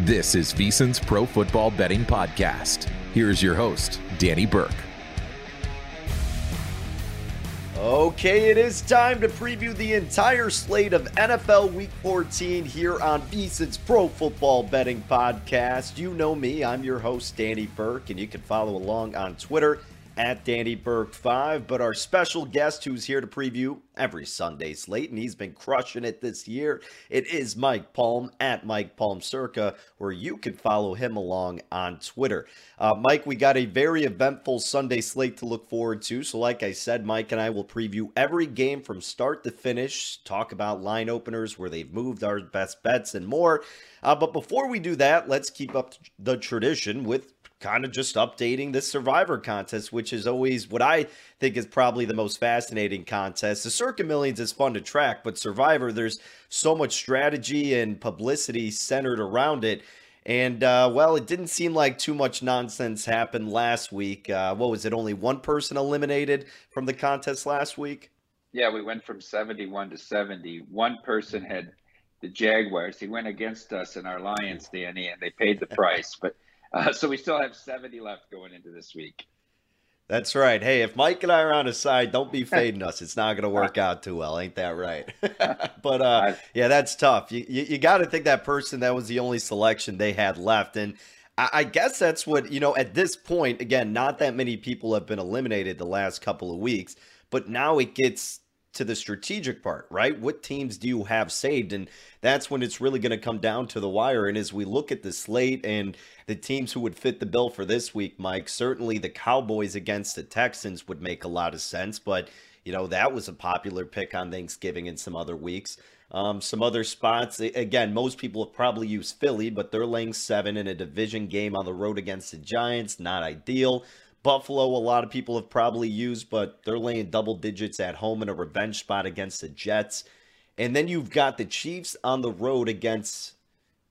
This is VSiN's Pro Football Betting Podcast. Here's your host, Danny Burke. Okay, it is time to preview the entire slate of NFL Week 14 here on VSiN's Pro Football Betting Podcast. You know me, I'm your host, Danny Burke, and you can follow along on Twitter at Danny Burke 5. But our special guest who's here to preview every Sunday slate, and he's been crushing it this year, it is Mike Palm at Mike Palm Circa, where you can follow him along on Twitter. Uh, Mike, we got a very eventful Sunday slate to look forward to. So, like I said, Mike and I will preview every game from start to finish, talk about line openers, where they've moved, our best bets, and more. Uh, but before we do that, let's keep up the tradition with kind of just updating the survivor contest which is always what i think is probably the most fascinating contest. The circa millions is fun to track but survivor there's so much strategy and publicity centered around it. And uh, well it didn't seem like too much nonsense happened last week. Uh, what was it only one person eliminated from the contest last week? Yeah we went from 71 to 70 one person had the jaguars. He went against us in our lions danny and they paid the price. But uh, so we still have 70 left going into this week. That's right. Hey, if Mike and I are on his side, don't be fading us. It's not going to work out too well. Ain't that right? but uh, yeah, that's tough. You, you, you got to think that person that was the only selection they had left. And I, I guess that's what, you know, at this point, again, not that many people have been eliminated the last couple of weeks, but now it gets to the strategic part, right? What teams do you have saved? And that's when it's really going to come down to the wire. And as we look at the slate and the teams who would fit the bill for this week, Mike, certainly the Cowboys against the Texans would make a lot of sense. But, you know, that was a popular pick on Thanksgiving and some other weeks. Um, some other spots, again, most people have probably used Philly, but they're laying seven in a division game on the road against the Giants. Not ideal. Buffalo, a lot of people have probably used, but they're laying double digits at home in a revenge spot against the Jets. And then you've got the Chiefs on the road against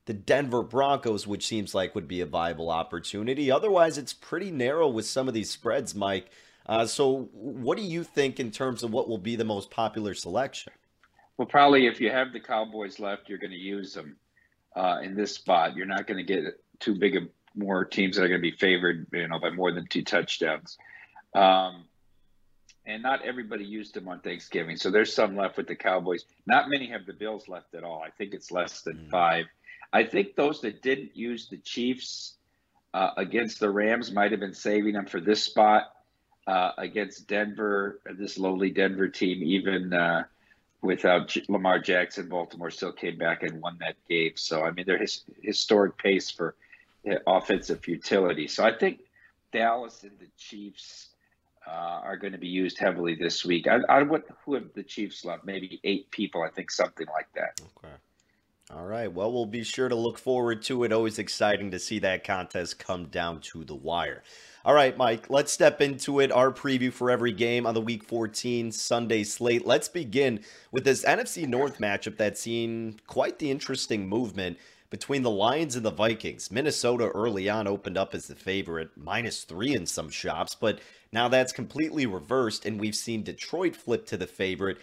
the Denver Broncos, which seems like would be a viable opportunity. Otherwise, it's pretty narrow with some of these spreads, Mike. Uh, so, what do you think in terms of what will be the most popular selection? Well, probably if you have the Cowboys left, you're going to use them uh, in this spot. You're not going to get too big a more teams that are going to be favored, you know, by more than two touchdowns. Um, and not everybody used them on Thanksgiving, so there's some left with the Cowboys. Not many have the Bills left at all. I think it's less than mm. five. I think those that didn't use the Chiefs uh, against the Rams might have been saving them for this spot uh, against Denver, this lowly Denver team. Even uh, without Lamar Jackson, Baltimore still came back and won that game. So I mean, their his, historic pace for offensive futility. So I think Dallas and the Chiefs uh, are going to be used heavily this week. I, I what who have the Chiefs left? Maybe eight people. I think something like that. Okay. All right. Well, we'll be sure to look forward to it. Always exciting to see that contest come down to the wire. All right, Mike, let's step into it. Our preview for every game on the Week 14 Sunday slate. Let's begin with this NFC North matchup that's seen quite the interesting movement between the Lions and the Vikings. Minnesota early on opened up as the favorite, minus three in some shops, but now that's completely reversed, and we've seen Detroit flip to the favorite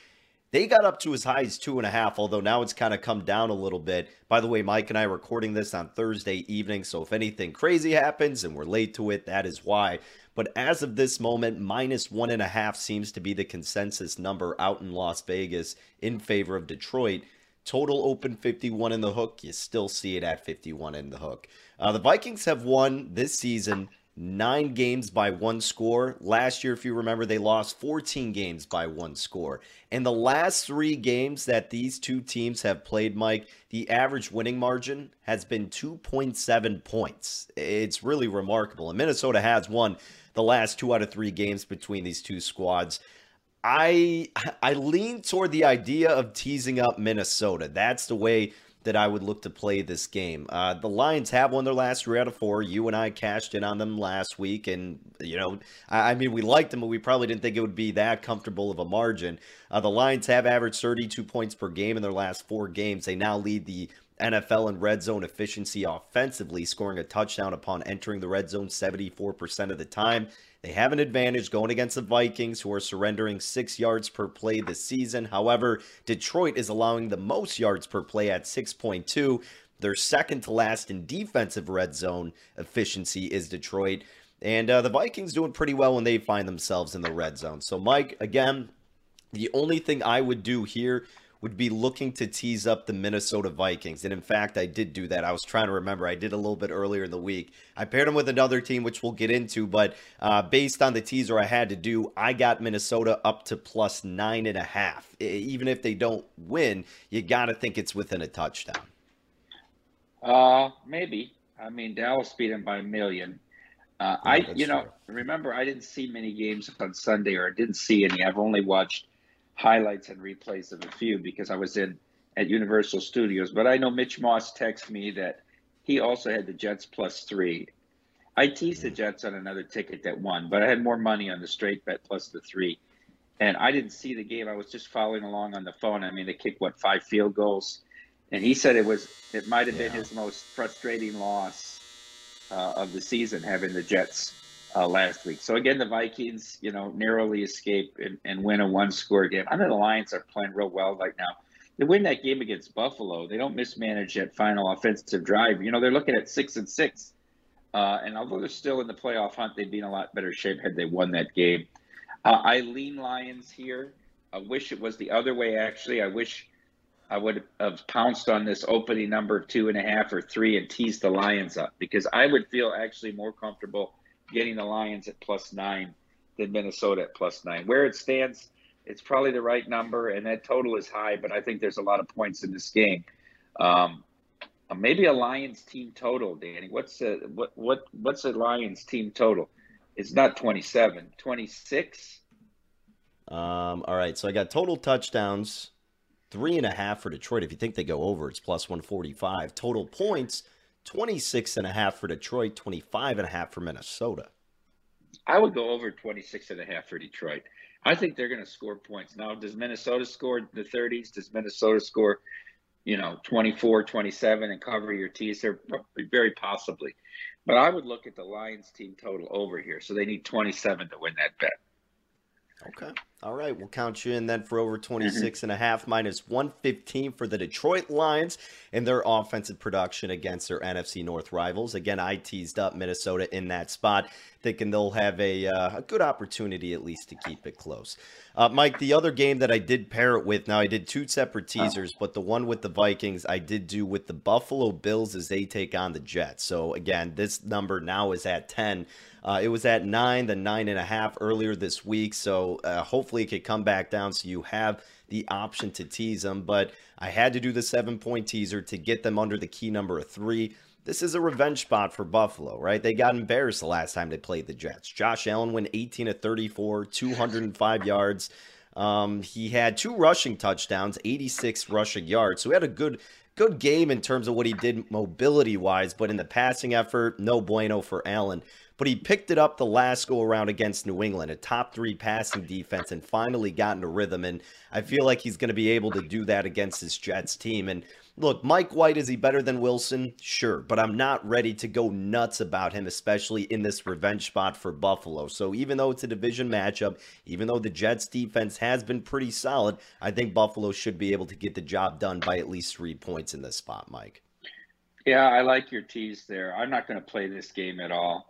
they got up to as high as two and a half, although now it's kind of come down a little bit. By the way, Mike and I are recording this on Thursday evening, so if anything crazy happens and we're late to it, that is why. But as of this moment, minus one and a half seems to be the consensus number out in Las Vegas in favor of Detroit. Total open 51 in the hook. You still see it at 51 in the hook. Uh, the Vikings have won this season nine games by one score. Last year, if you remember, they lost 14 games by one score. And the last three games that these two teams have played, Mike, the average winning margin has been 2.7 points. It's really remarkable. And Minnesota has won the last two out of three games between these two squads. I I lean toward the idea of teasing up Minnesota. That's the way that I would look to play this game. Uh, the Lions have won their last three out of four. You and I cashed in on them last week, and you know, I, I mean, we liked them, but we probably didn't think it would be that comfortable of a margin. Uh, the Lions have averaged 32 points per game in their last four games. They now lead the NFL in red zone efficiency offensively, scoring a touchdown upon entering the red zone 74% of the time. They have an advantage going against the Vikings, who are surrendering six yards per play this season. However, Detroit is allowing the most yards per play at 6.2. They're second to last in defensive red zone efficiency is Detroit. And uh, the Vikings doing pretty well when they find themselves in the red zone. So, Mike, again, the only thing I would do here would be looking to tease up the Minnesota Vikings. And in fact, I did do that. I was trying to remember. I did a little bit earlier in the week. I paired them with another team, which we'll get into. But uh, based on the teaser I had to do, I got Minnesota up to plus nine and a half. Even if they don't win, you got to think it's within a touchdown. Uh, maybe. I mean, Dallas beat them by a million. Uh, I, you know, remember I didn't see many games on Sunday, or I didn't see any. I've only watched highlights and replays of a few because I was in at Universal Studios. But I know Mitch Moss texted me that he also had the Jets plus three. I teased the Jets on another ticket that won, but I had more money on the straight bet plus the three. And I didn't see the game. I was just following along on the phone. I mean, they kicked what five field goals, and he said it was it might have yeah. been his most frustrating loss uh, of the season, having the Jets uh, last week. So again, the Vikings, you know, narrowly escape and, and win a one-score game. I know the Lions are playing real well right now. They win that game against Buffalo. They don't mismanage that final offensive drive. You know, they're looking at six and six, uh, and although they're still in the playoff hunt, they'd be in a lot better shape had they won that game. Uh, I lean Lions here. I wish it was the other way. Actually, I wish I would have pounced on this opening number two and a half or three and teased the Lions up because I would feel actually more comfortable getting the Lions at plus nine than Minnesota at plus nine. Where it stands, it's probably the right number, and that total is high, but I think there's a lot of points in this game. Um, uh, maybe a Lions team total, Danny. What's a, what what what's a Lions team total? It's not 27, 26. Um, all right, so I got total touchdowns, three and a half for Detroit. If you think they go over, it's plus 145. Total points, 26 and a half for Detroit, 25 and a half for Minnesota. I would go over 26 and a half for Detroit. I think they're going to score points. Now, does Minnesota score in the 30s? Does Minnesota score, you know, 24, 27 and cover your teaser? Very possibly. But I would look at the Lions team total over here. So they need 27 to win that bet. Okay. All right. We'll count you in then for over 26 mm-hmm. and a half minus 115 for the Detroit Lions and their offensive production against their NFC North rivals. Again, I teased up Minnesota in that spot, thinking they'll have a, uh, a good opportunity at least to keep it close. Uh, Mike, the other game that I did pair it with, now I did two separate teasers, oh. but the one with the Vikings I did do with the Buffalo Bills as they take on the Jets. So again, this number now is at 10. Uh, it was at nine, then nine and a half earlier this week. So uh, hopefully it could come back down. So you have the option to tease them, but I had to do the seven point teaser to get them under the key number of three. This is a revenge spot for Buffalo, right? They got embarrassed the last time they played the Jets. Josh Allen went 18 to 34, 205 yards. Um, he had two rushing touchdowns, 86 rushing yards. So he had a good good game in terms of what he did mobility wise, but in the passing effort, no bueno for Allen. But he picked it up the last go around against New England, a top three passing defense, and finally got into rhythm. And I feel like he's going to be able to do that against this Jets team. And look, Mike White, is he better than Wilson? Sure, but I'm not ready to go nuts about him, especially in this revenge spot for Buffalo. So even though it's a division matchup, even though the Jets defense has been pretty solid, I think Buffalo should be able to get the job done by at least three points in this spot, Mike. Yeah, I like your tease there. I'm not going to play this game at all.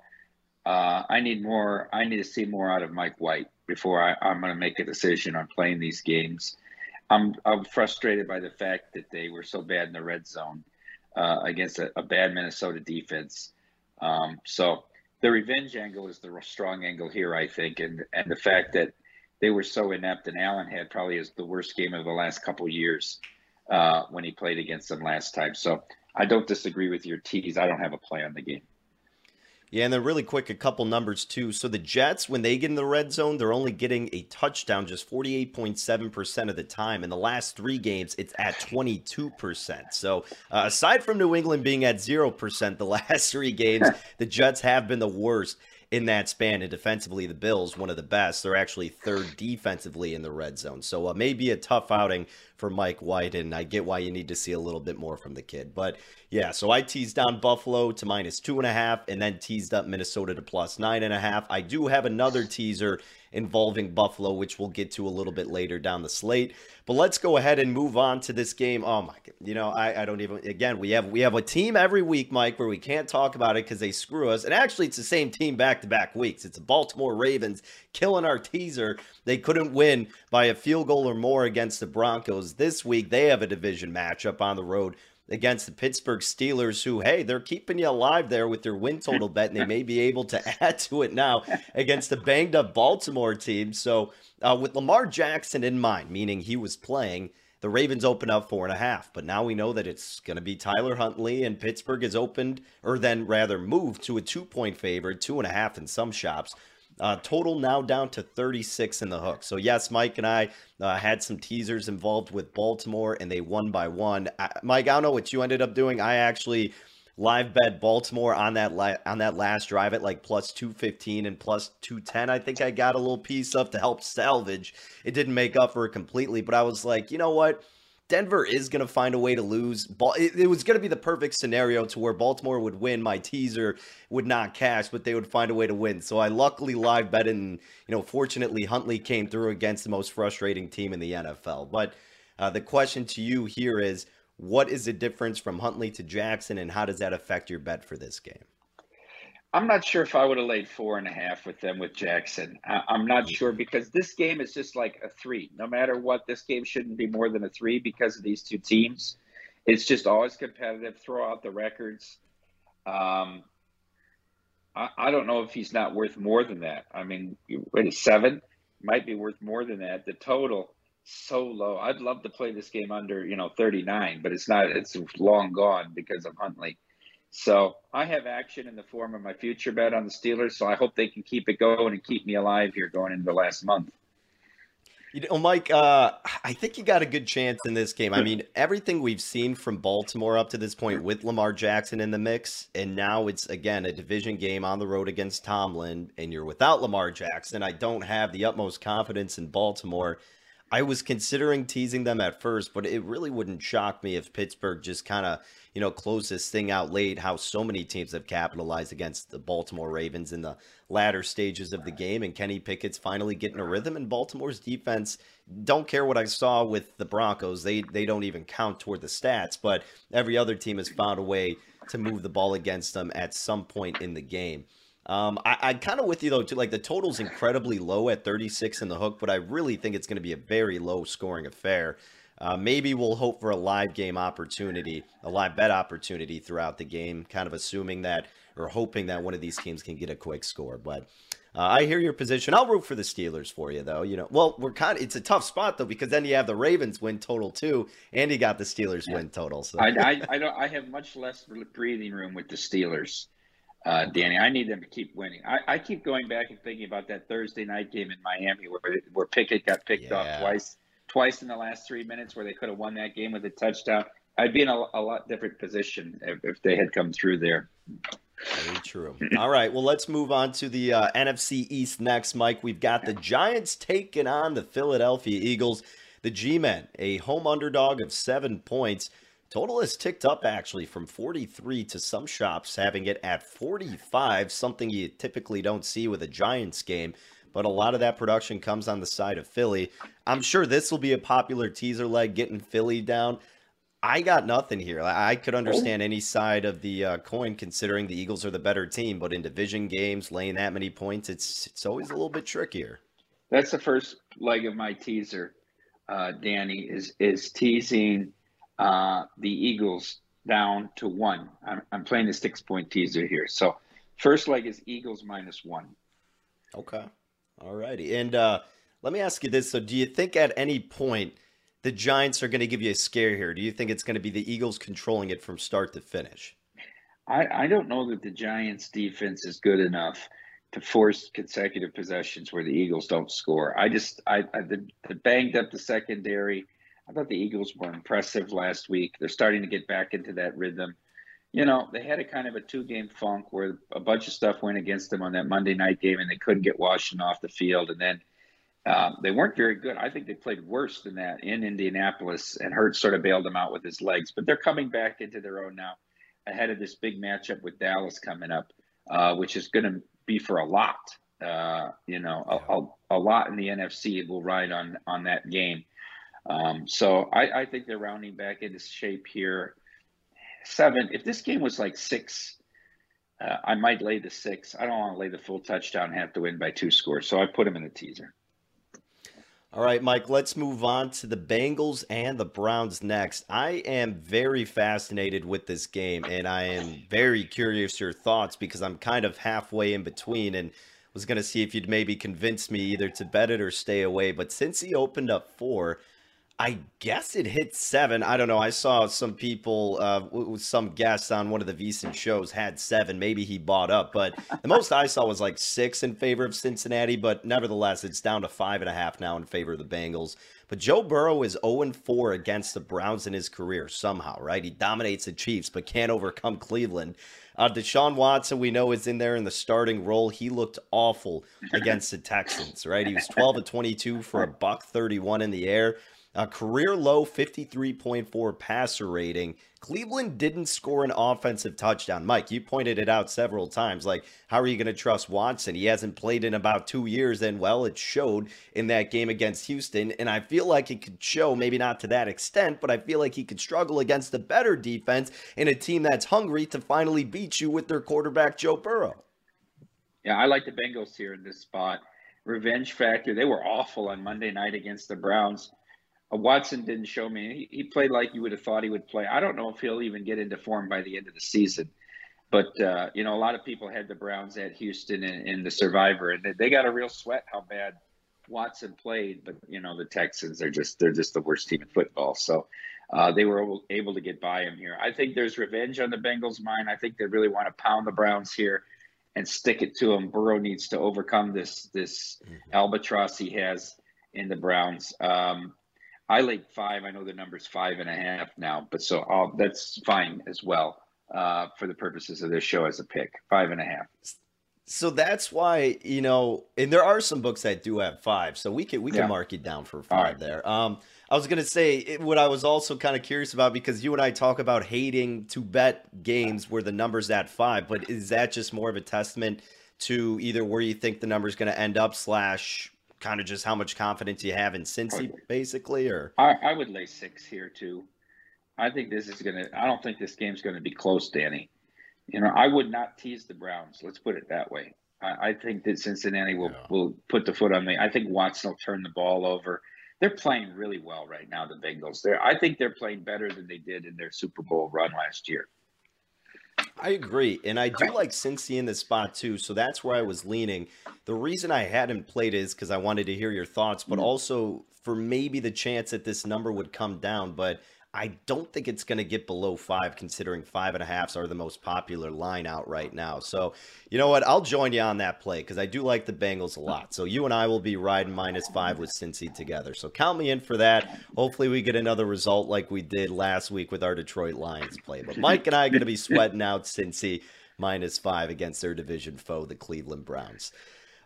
Uh, I need more. I need to see more out of Mike White before I, I'm going to make a decision on playing these games. I'm I'm frustrated by the fact that they were so bad in the red zone uh, against a, a, bad Minnesota defense. Um, so the revenge angle is the strong angle here, I think, and and the fact that they were so inept and Allen had probably is the worst game of the last couple years uh, when he played against them last time. So I don't disagree with your tease. I don't have a play on the game. Yeah, and then really quick, a couple numbers too. So the Jets, when they get in the red zone, they're only getting a touchdown just 48.7% of the time. In the last three games, it's at 22%. So uh, aside from New England being at 0% the last three games, the Jets have been the worst in that span. And defensively, the Bills, one of the best. They're actually third defensively in the red zone. So uh, maybe a tough outing for Mike White. And I get why you need to see a little bit more from the kid. But yeah, so I teased down Buffalo to minus two and a half and then teased up Minnesota to plus nine and a half. I do have another teaser involving Buffalo, which we'll get to a little bit later down the slate. But let's go ahead and move on to this game. Oh my god, you know, I, I don't even again, we have we have a team every week, Mike, where we can't talk about it because they screw us. And actually it's the same team back to back weeks. It's the Baltimore Ravens killing our teaser. They couldn't win by a field goal or more against the Broncos. This week they have a division matchup on the road against the Pittsburgh Steelers, who, hey, they're keeping you alive there with their win total bet, and they may be able to add to it now against the banged up Baltimore team. So, uh, with Lamar Jackson in mind, meaning he was playing, the Ravens open up four and a half. But now we know that it's going to be Tyler Huntley, and Pittsburgh has opened, or then rather moved to a two point favorite, two and a half in some shops. Uh, total now down to 36 in the hook. So, yes, Mike and I uh, had some teasers involved with Baltimore, and they won by one. I, Mike, I don't know what you ended up doing. I actually live bet Baltimore on that la- on that last drive at like plus 215 and plus 210. I think I got a little piece of to help salvage. It didn't make up for it completely, but I was like, you know what? Denver is going to find a way to lose. It was going to be the perfect scenario to where Baltimore would win. My teaser would not cash, but they would find a way to win. So I luckily live bet, and you know, fortunately, Huntley came through against the most frustrating team in the NFL. But uh, the question to you here is, what is the difference from Huntley to Jackson, and how does that affect your bet for this game? I'm not sure if I would have laid four and a half with them with Jackson. I, am not sure because this game is just like a three. No matter what, this game shouldn't be more than a three because of these two teams. It's just always competitive. Throw out the records. Um, I, I don't know if he's not worth more than that. I mean, wait, seven might be worth more than that. The total so low. I'd love to play this game under, you know, 39, but it's not. It's long gone because of Huntley. So I have action in the form of my future bet on the Steelers. So I hope they can keep it going and keep me alive here going into the last month. You know, Mike, uh, I think you got a good chance in this game. I mean, everything we've seen from Baltimore up to this point with Lamar Jackson in the mix, and now it's again a division game on the road against Tomlin, and you're without Lamar Jackson. I don't have the utmost confidence in Baltimore. I was considering teasing them at first, but it really wouldn't shock me if Pittsburgh just kind of you know, close this thing out late, how so many teams have capitalized against the Baltimore Ravens in the latter stages of the game. And Kenny Pickett's finally getting a rhythm. And Baltimore's defense, don't care what I saw with the Broncos. They, they don't even count toward the stats, but every other team has found a way to move the ball against them at some point in the game. Um, I, I kind of with you though too. Like the total's incredibly low at 36 in the hook, but I really think it's going to be a very low scoring affair. Uh, maybe we'll hope for a live game opportunity, a live bet opportunity throughout the game, kind of assuming that or hoping that one of these teams can get a quick score. But Uh, I hear your position. I'll root for the Steelers for you, though. You know, well, we're kind of it's a tough spot though because then you have the Ravens win total too, and you got the Steelers yeah. win total. So I, I, I don't I have much less breathing room with the Steelers, uh, Danny. I need them to keep winning. I, I keep going back and thinking about that Thursday night game in Miami where where Pickett got picked yeah. off twice twice in the last three minutes where they could have won that game with a touchdown. I'd be in a, a lot different position if, if they had come through there. Very true. All right. Well, let's move on to the uh, NFC East next, Mike. We've got the Giants taking on the Philadelphia Eagles. The G Men, a home underdog of seven points. Total has ticked up actually from 43 to some shops having it at 45, something you typically don't see with a Giants game. But a lot of that production comes on the side of Philly. I'm sure this will be a popular teaser leg, getting Philly down. I got nothing here. I could understand any side of the uh, coin, considering the Eagles are the better team. But in division games, laying that many points, it's it's always a little bit trickier. That's the first leg of my teaser, uh, Danny. Is is teasing uh, the Eagles down to one. I'm, I'm playing the six point teaser here. So first leg is Eagles minus one. Okay. All righty. And uh, let me ask you this: So, do you think at any point? the Giants are going to give you a scare here? Do you think it's going to be the Eagles controlling it from start to finish? I, I don't know that the Giants' defense is good enough to force consecutive possessions where the Eagles don't score. I just I, I the, the banged up the secondary. I thought the Eagles were impressive last week. They're starting to get back into that rhythm. You know, they had a kind of a two-game funk where a bunch of stuff went against them on that Monday night game, and they couldn't get Washington off the field. And then um, they weren't very good. I think they played worse than that in Indianapolis, and Hurts sort of bailed them out with his legs. But they're coming back into their own now, ahead of this big matchup with Dallas coming up, uh, which is going to be for a lot. Uh, you know, a, a, a, lot in the NFC will ride on on that game. Um, so I, I think they're rounding back into shape here. Seven. If this game was like six, uh, I might lay the six. I don't want to lay the full touchdown, have to win by two scores. So I put them in a teaser. All right, Mike, let's move on to the Bengals and the Browns next. I am very fascinated with this game, and I am very curious your thoughts because I'm kind of halfway in between and was going to see if you'd maybe convince me either to bet it or stay away. But since he opened up four, I guess it hit seven. I don't know. I saw some people, uh, some guests on one of the VSiN shows had seven. Maybe he bought up, but the most I saw was like six in favor of Cincinnati. But nevertheless, it's down to five and a half now in favor of the Bengals. But Joe Burrow is 0 4 against the Browns in his career somehow, right? He dominates the Chiefs, but can't overcome Cleveland. Uh, Deshaun Watson, we know, is in there in the starting role. He looked awful against the Texans, right? He was 12 of 22 for a buck 31 in the air. A career low 53.4 passer rating. Cleveland didn't score an offensive touchdown. Mike, you pointed it out several times. Like, how are you going to trust Watson? He hasn't played in about two years, and well, it showed in that game against Houston. And I feel like it could show, maybe not to that extent, but I feel like he could struggle against a better defense in a team that's hungry to finally beat you with their quarterback, Joe Burrow. Yeah, I like the Bengals here in this spot. Revenge factor. They were awful on Monday night against the Browns. Uh, Watson didn't show me. He, he, played like you would have thought he would play. I don't know if he'll even get into form by the end of the season. But uh, you know, a lot of people had the Browns at Houston and, in the Survivor, and they, they got a real sweat how bad Watson played. But you know, the Texans are just they're just the worst team in football. So uh, they were able, able to get by him here. I think there's revenge on the Bengals' mind. I think they really want to pound the Browns here and stick it to them. Burrow needs to overcome this this mm-hmm. albatross he has in the Browns. Um, I like five. I know the number's five and a half now, but so I'll, that's fine as well uh, for the purposes of this show as a pick. Five and a half. So that's why you know, and there are some books that do have five, so we can we can yeah. mark it down for five right. there. Um, I was gonna say it, what I was also kind of curious about because you and I talk about hating to bet games where the number's at five, but is that just more of a testament to either where you think the number's going to end up slash kind of just how much confidence you have in Cincy, basically, or I, I would lay six here too. I think this is gonna. I don't think this game's gonna be close, Danny. You know, I would not tease the Browns. Let's put it that way. I, I think that Cincinnati will yeah. will put the foot on me. I think Watson will turn the ball over. They're playing really well right now. The Bengals. They're. I think they're playing better than they did in their Super Bowl run last year. I agree. And I do like Cincy in this spot too. So that's where I was leaning. The reason I hadn't played is because I wanted to hear your thoughts, but mm. also for maybe the chance that this number would come down. But I don't think it's going to get below five, considering five and a halfs are the most popular line out right now. So, you know what? I'll join you on that play because I do like the Bengals a lot. So, you and I will be riding minus five with Cincy together. So, count me in for that. Hopefully, we get another result like we did last week with our Detroit Lions play. But Mike and I are going to be sweating out Cincy minus five against their division foe, the Cleveland Browns.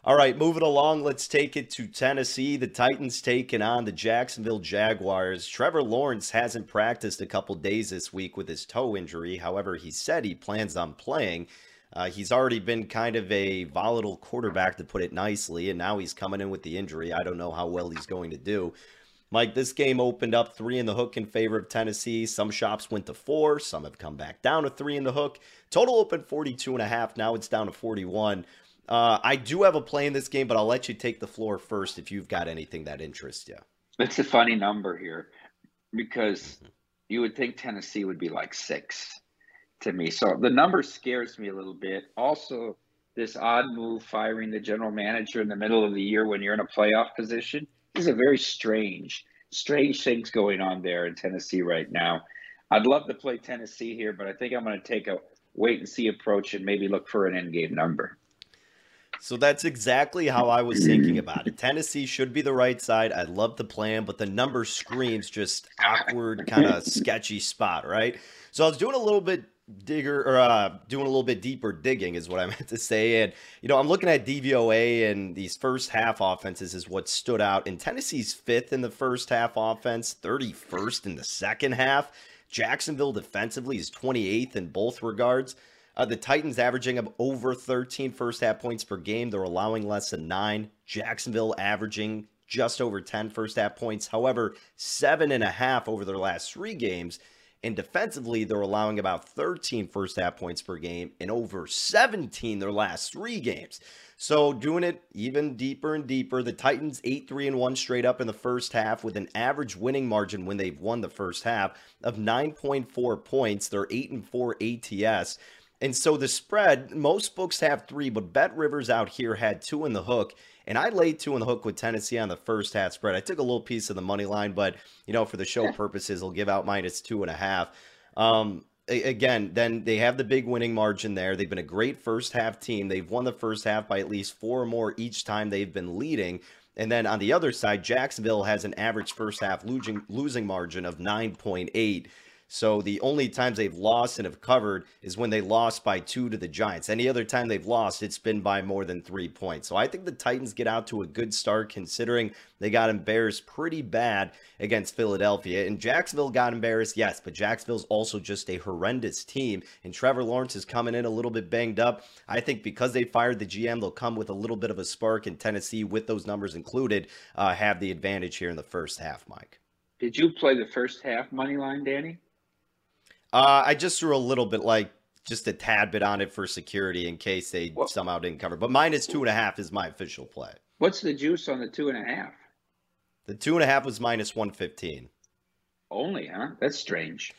All right, moving along, let's take it to Tennessee. The Titans taking on the Jacksonville Jaguars. Trevor Lawrence hasn't practiced a couple days this week with his toe injury. However, he said he plans on playing. Uh, he's already been kind of a volatile quarterback, to put it nicely, and now he's coming in with the injury. I don't know how well he's going to do. Mike, this game opened up three in the hook in favor of Tennessee. Some shops went to four, some have come back down to three in the hook. Total opened 42 and a half. Now it's down to 41. Uh, I do have a play in this game, but I'll let you take the floor first if you've got anything that interests you. It's a funny number here because you would think Tennessee would be like six to me. So the number scares me a little bit. Also, this odd move firing the general manager in the middle of the year when you're in a playoff position is a very strange, strange things going on there in Tennessee right now. I'd love to play Tennessee here, but I think I'm going to take a wait and see approach and maybe look for an end game number. So that's exactly how I was thinking about it. Tennessee should be the right side. I'd love the plan, but the number screams just awkward, kind of sketchy spot, right? So I was doing a little bit digger or uh, doing a little bit deeper digging is what I meant to say. And you know, I'm looking at DVOA and these first half offenses is what stood out. And Tennessee's fifth in the first half offense, 31st in the second half. Jacksonville defensively is 28th in both regards. Uh, the Titans averaging of over 13 first half points per game. They're allowing less than nine. Jacksonville averaging just over 10 first half points. However, seven and a half over their last three games. And defensively, they're allowing about 13 first half points per game and over 17 their last three games. So doing it even deeper and deeper. The Titans 8-3 and 1 straight up in the first half with an average winning margin when they've won the first half of 9.4 points. They're 8 and 4 ATS. And so the spread, most books have three, but Bet Rivers out here had two in the hook. And I laid two in the hook with Tennessee on the first half spread. I took a little piece of the money line, but you know, for the show purposes, I'll give out minus two and a half. Um, again, then they have the big winning margin there. They've been a great first half team. They've won the first half by at least four or more each time they've been leading. And then on the other side, Jacksonville has an average first half losing losing margin of 9.8. So the only times they've lost and have covered is when they lost by two to the Giants. Any other time they've lost, it's been by more than three points. So I think the Titans get out to a good start considering they got embarrassed pretty bad against Philadelphia. And Jacksonville got embarrassed, yes, but Jacksonville's also just a horrendous team. And Trevor Lawrence is coming in a little bit banged up. I think because they fired the GM, they'll come with a little bit of a spark. in Tennessee, with those numbers included, uh, have the advantage here in the first half, Mike. Did you play the first half money line, Danny? Uh, I just threw a little bit, like just a tad bit on it for security in case they what? somehow didn't cover. But minus two and a half is my official play. What's the juice on the two and a half? The two and a half was minus one fifteen. Only, huh? That's strange.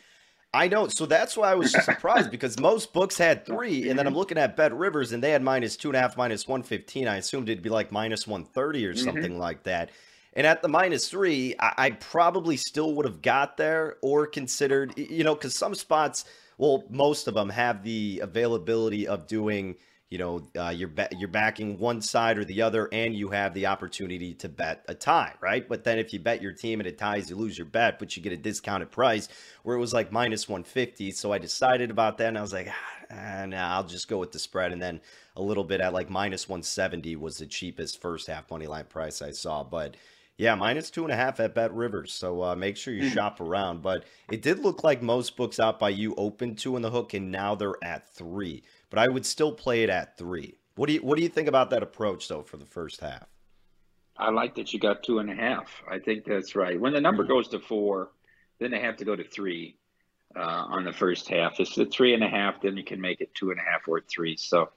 I know. So that's why I was surprised because most books had three, and then I'm looking at Bet Rivers, and they had minus two and a half, minus one fifteen. I assumed it'd be like minus one thirty or mm-hmm. something mm-hmm. like that. And at the minus three, I, I probably still would have got there or considered, you know, because some spots, well, most of them have the availability of doing, you know, uh, you're you're backing one side or the other, and you have the opportunity to bet a tie, right? But then if you bet your team and it ties, you lose your bet, but you get a discounted price where it was like minus 150. So I decided about that, and I was like, ah, nah, I'll just go with the spread, and then a little bit at like minus 170 was the cheapest first half money line price I saw, but yeah, minus two and a half at Bet Rivers. So uh, make sure you hmm. shop around. But it did look like most books out by you open two in the hook, and now they're at three. But I would still play it at three. What do you What do you think about that approach though for the first half? I like that you got two and a half. I think that's right. When the number hmm. goes to four, then they have to go to three uh, on the first half. It's the three and a half, then you can make it two and a half or three. So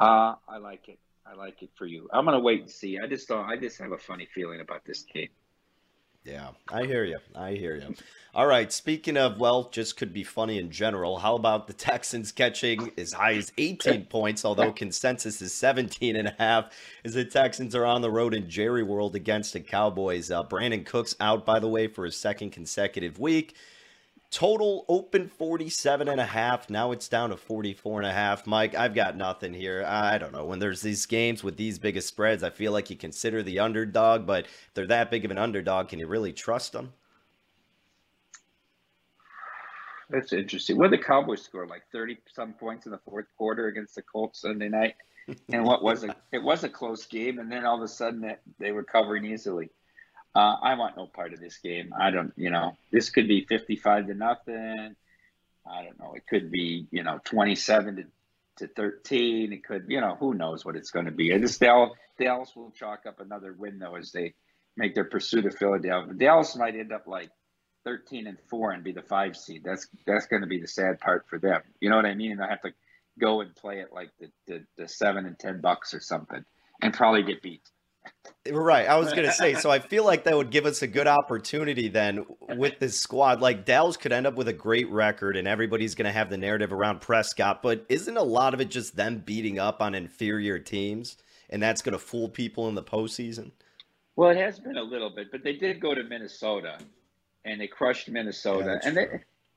uh, I like it. I like it for you. I'm gonna wait and see. I just don't. I just have a funny feeling about this game. Yeah, I hear you. I hear you. All right. Speaking of, well, just could be funny in general. How about the Texans catching as high as 18 points, although consensus is 17 and a half, as the Texans are on the road in Jerry World against the Cowboys. Uh, Brandin Cooks out, by the way, for his second consecutive week. Total open 47 and a half. Now it's down to 44 and a half. Mike, I've got nothing here. I don't know. When there's these games with these biggest spreads, I feel like you consider the underdog, but they're that big of an underdog, can you really trust them? That's interesting. What did the Cowboys score? Like thirty some points in the fourth quarter against the Colts Sunday night, and what was it? It was a close game, and then all of a sudden they were covering easily. Uh, I want no part of this game. I don't. You know, this could be fifty-five to nothing. I don't know. It could be you know twenty-seven to to 13. It could, you know, who knows what it's going to be. I just Dallas, Dallas will chalk up another win though as they make their pursuit of Philadelphia. Dallas might end up like 13 and 4 and be the 5 seed. That's that's going to be the sad part for them. You know what I mean? And they'll have to go and play it like the, the, the 7 and 10 Bucs or something and probably get beat. Right. I was going to say, so I feel like that would give us a good opportunity then with this squad. Like Dallas could end up with a great record and everybody's going to have the narrative around Prescott, but isn't a lot of it just them beating up on inferior teams and that's going to fool people in the postseason? Well, it has been a little bit, but they did go to Minnesota and they crushed Minnesota. Yeah, and they,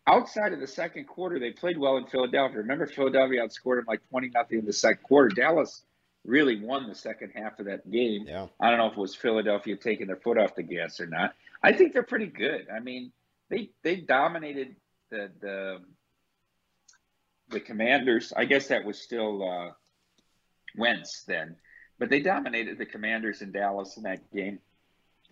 outside of the second quarter, they played well in Philadelphia. Remember, Philadelphia outscored them like twenty nothing in the second quarter. Dallas really won the second half of that game. Yeah. I don't know if it was Philadelphia taking their foot off the gas or not. I think they're pretty good. I mean, they they dominated the the the Commanders. I guess that was still uh, Wentz then, but they dominated the Commanders in Dallas in that game.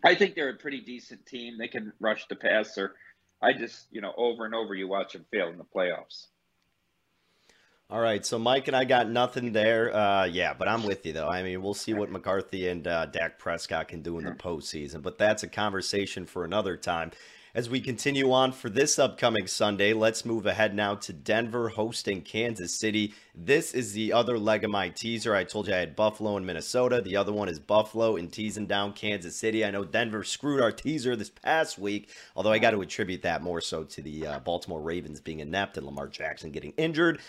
I think they're a pretty decent team. They can rush the passer. I just, you know, over and over you watch them fail in the playoffs. All right, so Mike and I got nothing there. Uh, yeah, but I'm with you though. I mean, we'll see what McCarthy and uh, Dak Prescott can do in the postseason, but that's a conversation for another time. As we continue on for this upcoming Sunday, let's move ahead now to Denver hosting Kansas City. This is the other leg of my teaser. I told you I had Buffalo and Minnesota. The other one is Buffalo and teasing down Kansas City. I know Denver screwed our teaser this past week, although I got to attribute that more so to the uh, Baltimore Ravens being inept and Lamar Jackson getting injured.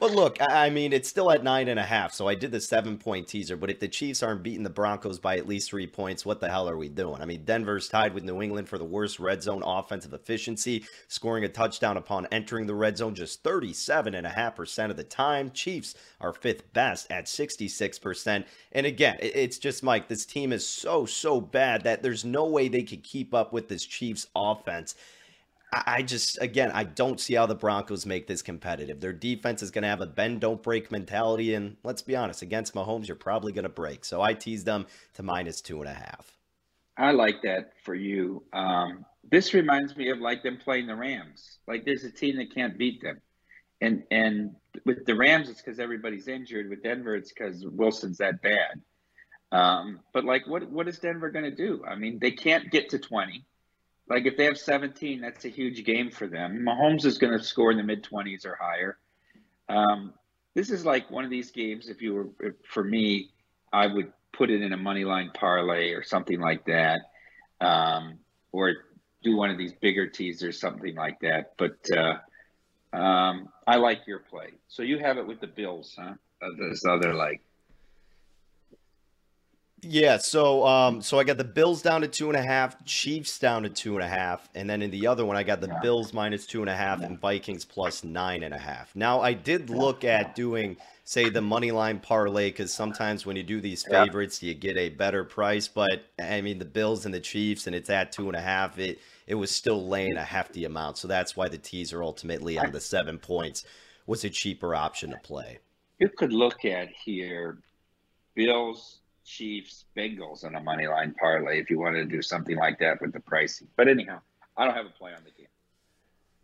But look, I mean, it's still at nine and a half, so I did the seven point teaser. But if the Chiefs aren't beating the Broncos by at least three points, what the hell are we doing? I mean, Denver's tied with New England for the worst red zone offensive efficiency, scoring a touchdown upon entering the red zone just 37.5% of the time. Chiefs are fifth best at 66%. And again, it's just, Mike, this team is so, so bad that there's no way they could keep up with this Chiefs offense. I just, again, I don't see how the Broncos make this competitive. Their defense is going to have a bend, don't break mentality. And let's be honest, against Mahomes, you're probably going to break. So I tease them to minus two and a half. I like that for you. Um, this reminds me of like them playing the Rams. Like there's a team that can't beat them. And and with the Rams, it's because everybody's injured. With Denver, it's because Wilson's that bad. Um, but like, what what is Denver going to do? I mean, they can't get to 20 like if they have 17, that's a huge game for them. Mahomes is going to score in the mid 20s or higher. Um, this is like one of these games. If you were for me, I would put it in a money line parlay or something like that, um, or do one of these bigger teasers, something like that. But uh, um, I like your play. So you have it with the Bills, huh? Uh, this other like yeah, so um, so I got the Bills down to two and a half, Chiefs down to two and a half, and then in the other one I got the yeah. Bills minus two and a half and Vikings plus nine and a half. Now I did look at doing say the money line parlay because sometimes when you do these favorites you get a better price, but I mean the Bills and the Chiefs and it's at two and a half. It it was still laying a hefty amount, so that's why the teaser ultimately on the seven points was a cheaper option to play. You could look at here, Bills Chiefs, Bengals on a money line parlay if you wanted to do something like that with the pricing. But anyhow, I don't have a play on the game.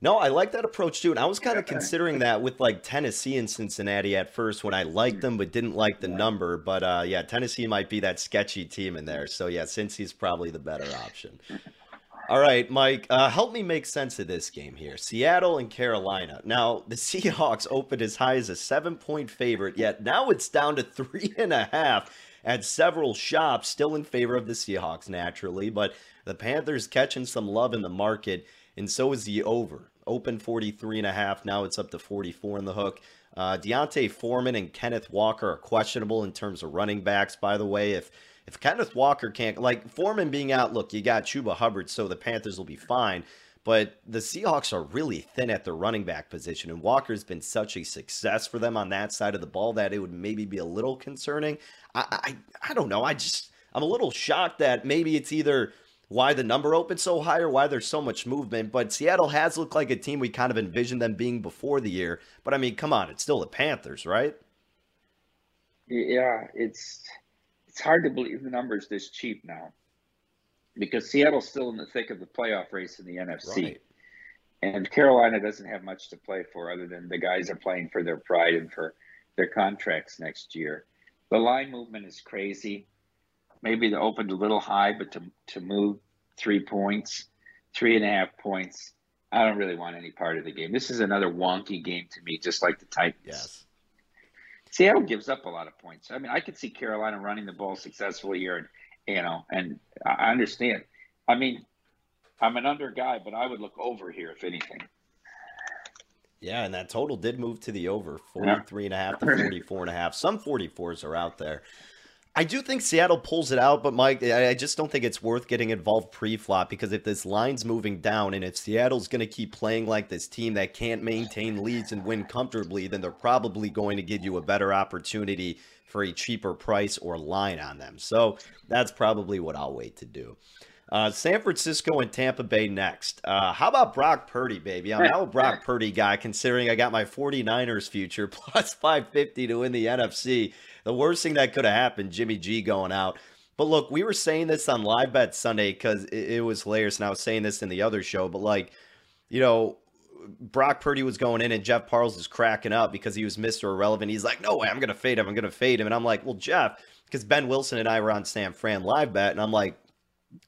No, I like that approach too. And I was kind of considering that with like Tennessee and Cincinnati at first when I liked them but didn't like the number. But uh, yeah, Tennessee might be that sketchy team in there. So yeah, Cincy's probably the better option. All right, Mike, uh, help me make sense of this game here. Seattle and Carolina. Now, the Seahawks opened as high as a seven point favorite, yet now it's down to three and a half. At several shops, still in favor of the Seahawks naturally, but the Panthers catching some love in the market, and so is the over. Open 43 and a half. Now it's up to 44 in the hook. Uh, D'Onta Foreman and Kenneth Walker are questionable in terms of running backs. By the way, if if Kenneth Walker can't like Foreman being out, look, you got Chuba Hubbard, so the Panthers will be fine. But the Seahawks are really thin at the running back position, and Walker's been such a success for them on that side of the ball that it would maybe be a little concerning. I I, I don't know. I just I'm a little shocked that maybe it's either why the number opened so high or why there's so much movement. But Seattle has looked like a team we kind of envisioned them being before the year. But I mean, come on, it's still the Panthers, right? Yeah, it's it's hard to believe the numbers this cheap now because Seattle's still in the thick of the playoff race in the NFC. Right. And Carolina doesn't have much to play for other than the guys are playing for their pride and for their contracts next year. The line movement is crazy maybe they opened a little high, but to to move three points, three and a half points, I don't really want any part of the game. This is another wonky game to me, just like the Titans. Yes. Seattle gives up a lot of points. I mean, I could see Carolina running the ball successfully here, and you know, and I understand. I mean, I'm an under guy, but I would look over here if anything. Yeah, and that total did move to the over 43 and a half to 44 and a half. Some 44s are out there. I do think Seattle pulls it out, but Mike, I just don't think it's worth getting involved pre-flop because if this line's moving down and if Seattle's going to keep playing like this team that can't maintain leads and win comfortably, then they're probably going to give you a better opportunity for a cheaper price or line on them. So that's probably what I'll wait to do. Uh, San Francisco and Tampa Bay next. Uh, how about Brock Purdy, baby? I'm now a Brock Purdy guy, considering I got my 49ers future plus 550 to win the NFC. The worst thing that could have happened, Jimmy G going out. But look, we were saying this on Live Bet Sunday because it, it was hilarious, and I was saying this in the other show. But like, you know, Brock Purdy was going in and Jeff Parles is cracking up because he was Mr. Irrelevant. He's like, no way, I'm going to fade him. I'm going to fade him. And I'm like, well, Jeff, because Ben Wilson and I were on Sam Fran live bet. And I'm like,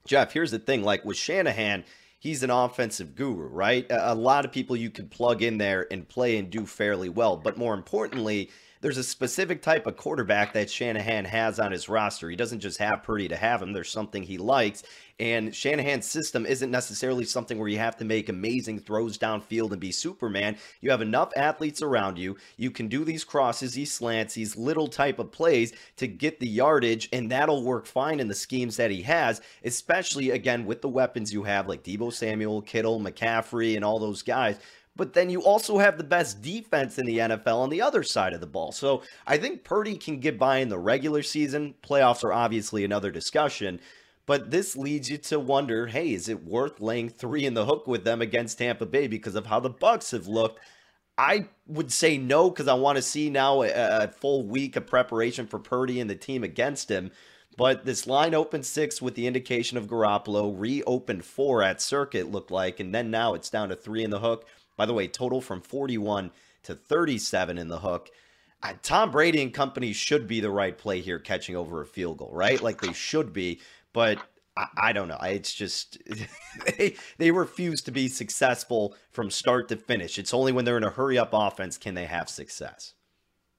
Jeff, here's the thing. Like with Shanahan, he's an offensive guru, right? A, a lot of people you could plug in there and play and do fairly well. But more importantly, there's a specific type of quarterback that Shanahan has on his roster. He doesn't just have Purdy to have him. There's something he likes. And Shanahan's system isn't necessarily something where you have to make amazing throws downfield and be Superman. You have enough athletes around you. You can do these crosses, these slants, these little type of plays to get the yardage, and that'll work fine in the schemes that he has, especially again with the weapons you have like Deebo Samuel, Kittle, McCaffrey, and all those guys but then you also have the best defense in the NFL on the other side of the ball. So I think Purdy can get by in the regular season. Playoffs are obviously another discussion. But this leads you to wonder, hey, is it worth laying three in the hook with them against Tampa Bay because of how the Bucs have looked? I would say no because I want to see now a, a, full week of preparation for Purdy and the team against him. But this line opened six with the indication of Garoppolo, reopened four at Circa, looked like, and then now it's down to three in the hook. By the way, total from 41 to 37 in the hook. Uh, Tom Brady and company should be the right play here, catching over a field goal, right? Like they should be, but I, I don't know. It's just they they refuse to be successful from start to finish. It's only when they're in a hurry up offense can they have success.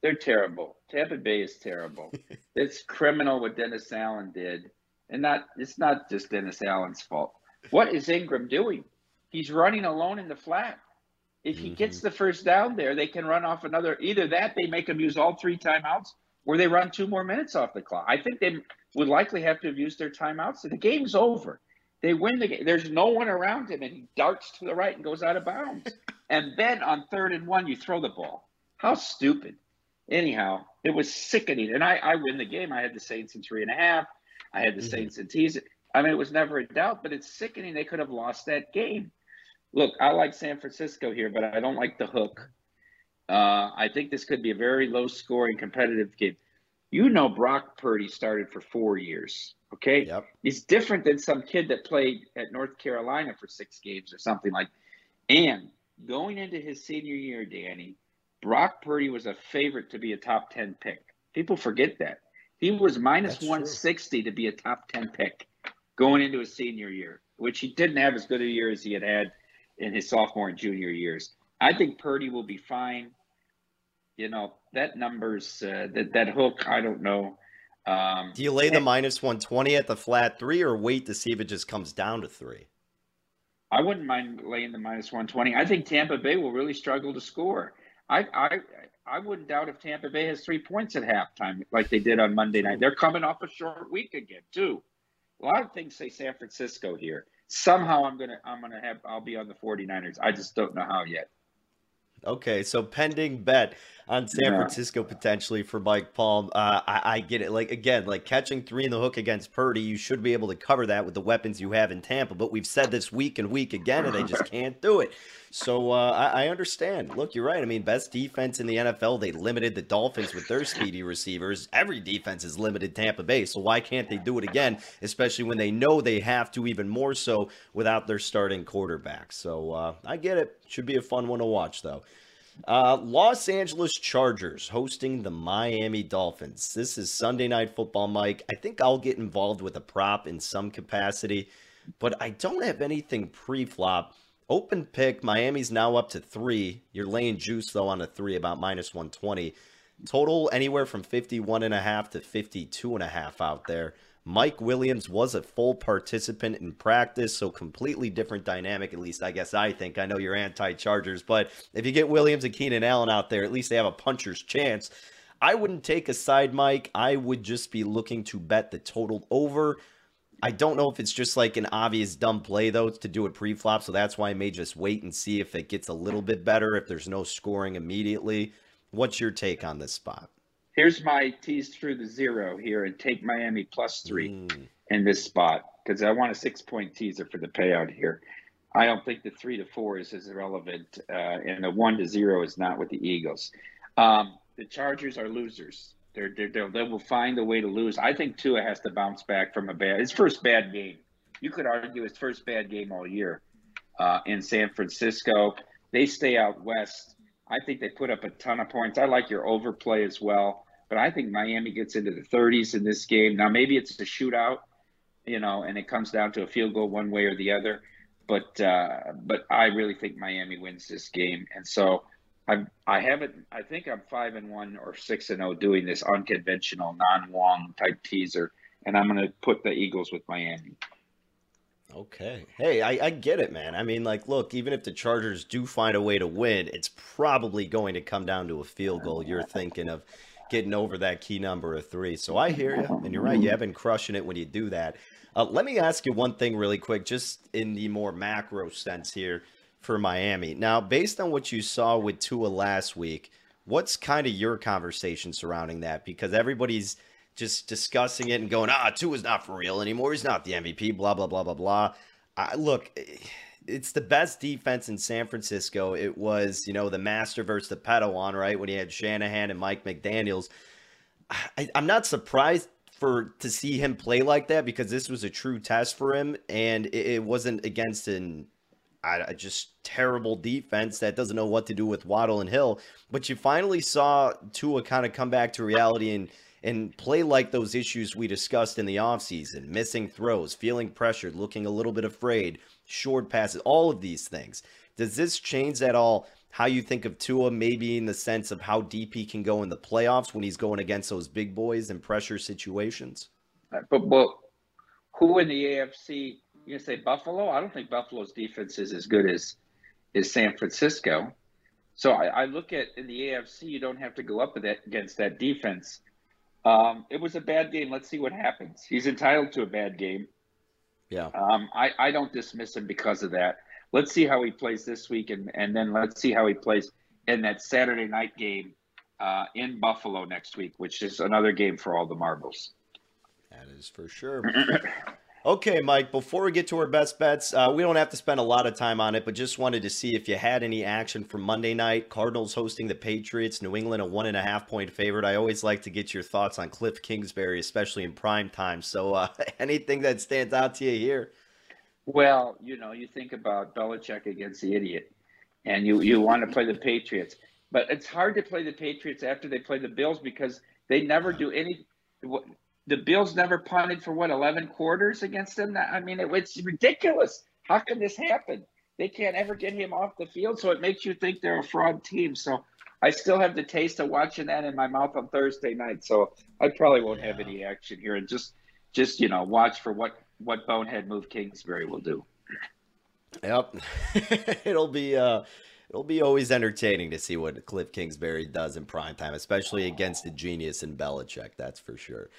They're terrible. Tampa Bay is terrible. it's criminal what Dennis Allen did, and not it's not just Dennis Allen's fault. What is Ingram doing? He's running alone in the flat. If he mm-hmm. gets the first down there, they can run off another. Either that, they make him use all three timeouts, or they run two more minutes off the clock. I think they would likely have to have used their timeouts. So the game's over. They win the game. There's no one around him, and he darts to the right and goes out of bounds. and then on third and one, you throw the ball. How stupid. Anyhow, it was sickening. And I, I win the game. I had the Saints in three and a half. I had the mm-hmm. Saints in tease. I mean, it was never a doubt, but it's sickening. They could have lost that game look, I like San Francisco here, but I don't like the hook. Uh, I think this could be a very low scoring competitive game. You know, Brock Purdy started for four years. Okay. Yep. He's different than some kid that played at North Carolina for six games or something like. And going into his senior year, Danny, Brock Purdy was a favorite to be a top 10 pick. People forget that. He was minus 160 true. to be a top 10 pick going into his senior year, which he didn't have as good a year as he had had in his sophomore and junior years. I think Purdy will be fine. You know that numbers uh, that that hook. I don't know. Um, Do you lay the minus 120 at the flat three or wait to see if it just comes down to three? I wouldn't mind laying the minus 120. I think Tampa Bay will really struggle to score. I, I, I wouldn't doubt if Tampa Bay has three points at halftime, like they did on Monday night. They're coming off a short week again, too. A lot of things say San Francisco here. Somehow I'm gonna I'm gonna have I'll be on the 49ers. I just don't know how yet. Okay, so pending bet on San Yeah. Francisco potentially for Mike Palm. Uh, I, I get it. Like again, like catching three in the hook against Purdy, you should be able to cover that with the weapons you have in Tampa. But we've said this week and week again, and they just can't do it. So uh, I, I understand. Look, you're right. I mean, best defense in the NFL. They limited the Dolphins with their speedy receivers. Every defense has limited Tampa Bay. So why can't they do it again? Especially when they know they have to, even more so without their starting quarterback. So uh, I get it. Should be a fun one to watch, though. Uh, Los Angeles Chargers hosting the Miami Dolphins. This is Sunday Night Football, Mike. I think I'll get involved with a prop in some capacity, but I don't have anything pre flop. Open pick, Miami's now up to three. You're laying juice, though, on a three, about minus 120. Total anywhere from 51 and a half to 52 and a half out there. Mike Williams was a full participant in practice, so completely different dynamic, at least I guess I think. I know you're anti Chargers, but if you get Williams and Keenan Allen out there, at least they have a puncher's chance. I wouldn't take a side, Mike. I would just be looking to bet the total over. I don't know if it's just like an obvious dumb play, though, to do it pre flop, so that's why I may just wait and see if it gets a little bit better, if there's no scoring immediately. What's your take on this spot? Here's my tease through the zero here and take Miami plus three Mm. in this spot because I want a six point teaser for the payout here. I don't think the three to four is as relevant, uh, and the one to zero is not with the Eagles. Um, the Chargers are losers. They're, they're, they'll, they will find a way to lose. I think Tua has to bounce back from a bad his first bad game. You could argue his first bad game all year uh, in San Francisco. They stay out west. I think they put up a ton of points. I like your overplay as well, but I think Miami gets into the 30s in this game. Now maybe it's a shootout, you know, and it comes down to a field goal one way or the other. But uh, but I really think Miami wins this game, and so I I haven't. I think I'm five and one or six and zero doing this unconventional non-Wong type teaser, and I'm going to put the Eagles with Miami. Okay. Hey, I, I get it, man. I mean, like, look, even if the Chargers do find a way to win, it's probably going to come down to a field goal. You're thinking of getting over that key number of three. So I hear you. And you're right. You have been crushing it when you do that. Uh, let me ask you one thing really quick, just in the more macro sense here for Miami. Now, based on what you saw with Tua last week, what's kind of your conversation surrounding that? Because everybody's just discussing it and going, ah, Tua's not for real anymore. He's not the MVP, blah, blah, blah, blah, blah. I, look, it's the best defense in San Francisco. It was, you know, the master versus the Padawan, right? When he had Shanahan and Mike McDaniels. I, I'm not surprised for to see him play like that because this was a true test for him, and it, it wasn't against an I, just terrible defense that doesn't know what to do with Waddle and Hill. But you finally saw Tua kind of come back to reality and and play like those issues we discussed in the offseason missing throws, feeling pressured, looking a little bit afraid, short passes, all of these things. Does this change at all how you think of Tua, maybe in the sense of how deep he can go in the playoffs when he's going against those big boys in pressure situations? But well, who in the AFC? You gonna say Buffalo? I don't think Buffalo's defense is as good as is San Francisco. So I, I look at in the AFC, you don't have to go up that, against that defense. Um, it was a bad game. Let's see what happens. He's entitled to a bad game. Yeah. Um, I, I don't dismiss him because of that. Let's see how he plays this week, and, and then let's see how he plays in that Saturday night game uh, in Buffalo next week, which is another game for all the marbles. That is for sure. Okay, Mike, before we get to our best bets, uh, we don't have to spend a lot of time on it, but just wanted to see if you had any action for Monday night. Cardinals hosting the Patriots, New England a one and a half point favorite. I always like to get your thoughts on Cliff Kingsbury, especially in prime time. So uh, anything that stands out to you here? Well, you know, you think about Belichick against the idiot, and you, you want to play the Patriots. But it's hard to play the Patriots after they play the Bills because they never do any. The Bills never punted for what eleven quarters against them. I mean, it, it's ridiculous. How can this happen? They can't ever get him off the field, so it makes you think they're a fraud team. So I still have the taste of watching that in my mouth on Thursday night, so I probably won't have any action here, and just just you know watch for what what bonehead move Kingsbury will do. Yep, it'll be uh, it'll be always entertaining to see what Cliff Kingsbury does in prime time, especially against the genius in Belichick. That's for sure.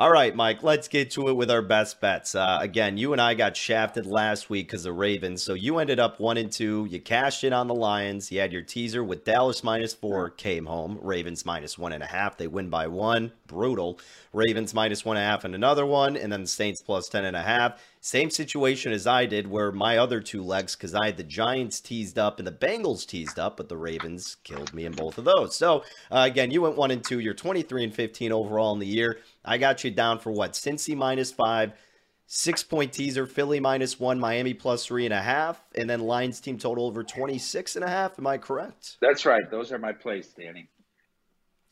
All right, Mike, let's get to it with our best bets. Uh, again, you and I got shafted last week because of Ravens. So you ended up one and two. You cashed in on the Lions. You had your teaser with Dallas minus four, came home. Ravens minus one and a half. They win by one. Brutal. Ravens minus one and a half and another one. And then the Saints plus ten and a half. Same situation as I did, where my other two legs, because I had the Giants teased up and the Bengals teased up, but the Ravens killed me in both of those. So uh, again, you went one and two. You're 23 and 15 overall in the year. I got you down for what? Cincy minus five, six point teaser, Philly minus one, Miami plus three and a half, and then Lions team total over 26 and a half. Am I correct? That's right. Those are my plays, Danny.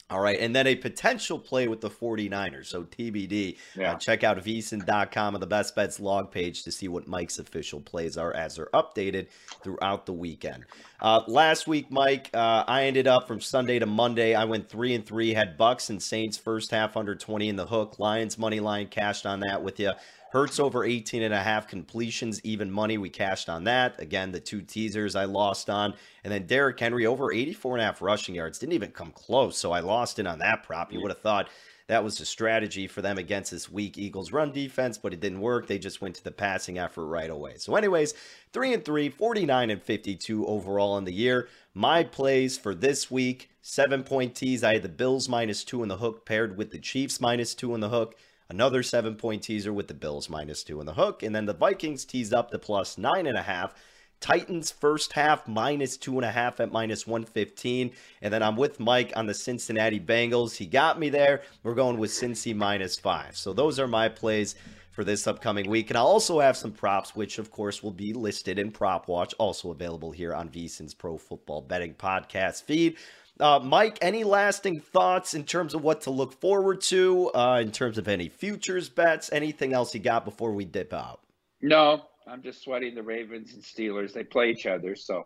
All right, and then a potential play with the 49ers. So TBD. Yeah. Uh, check out vsin.com on the best bets log page to see what Mike's official plays are as they're updated throughout the weekend. Uh, last week, Mike, uh, I ended up from Sunday to Monday. I went three and three, had Bucs and Saints first half under 20 in the hook. Lions money line cashed on that with you. Hurts over 18 and a half completions, even money. We cashed on that. Again, the two teasers I lost on. And then Derrick Henry over 84 and a half rushing yards. Didn't even come close. So I lost in on that prop. You would have thought that was a strategy for them against this weak Eagles run defense, but it didn't work. They just went to the passing effort right away. So, anyways, 3 and 3, 49 and 52 overall in the year. My plays for this week, seven point tees. I had the Bills minus two in the hook paired with the Chiefs minus two in the hook another seven point teaser with the Bills minus two in the hook. And then the Vikings teased up to plus nine and a half. Titans first half minus two and a half at minus 115. And then I'm with Mike on the Cincinnati Bengals. He got me there. We're going with Cincy minus five. So those are my plays for this upcoming week. And I'll also have some props, which of course will be listed in Prop Watch, also available here on VSIN's Pro Football Betting Podcast feed. Uh, Mike, any lasting thoughts in terms of what to look forward to, uh, in terms of any futures bets, anything else you got before we dip out? No, I'm just sweating the Ravens and Steelers. They play each other, so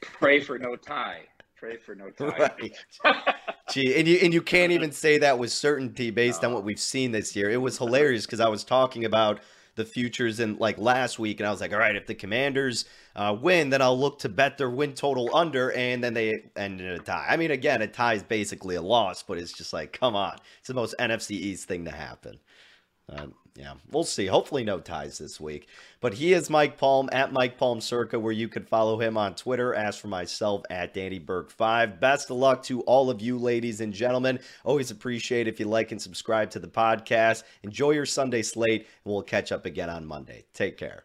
pray for no tie. Pray for no tie. Right. Gee, and you and you can't even say that with certainty based no. on what we've seen this year. It was hilarious because I was talking about the futures in like last week, and I was like, all right, if the Commanders uh, win, then I'll look to bet their win total under, and then they end in a tie. I mean, again, a tie is basically a loss, but it's just like, come on, it's the most NFC East thing to happen. Uh, yeah, we'll see. Hopefully, no ties this week. But he is Mike Palm at Mike Palm Circa, where you can follow him on Twitter. As for myself, at Danny Burke 5 Best of luck to all of you, ladies and gentlemen. Always appreciate if you like and subscribe to the podcast. Enjoy your Sunday slate, and we'll catch up again on Monday. Take care.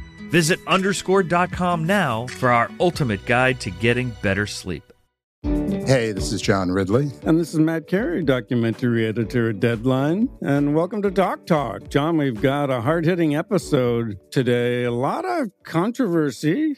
Visit underscore.com now for our ultimate guide to getting better sleep. Hey, this is John Ridley. And this is Matt Carey, documentary editor at Deadline. And welcome to Doc Talk. John, we've got a hard hitting episode today. A lot of controversy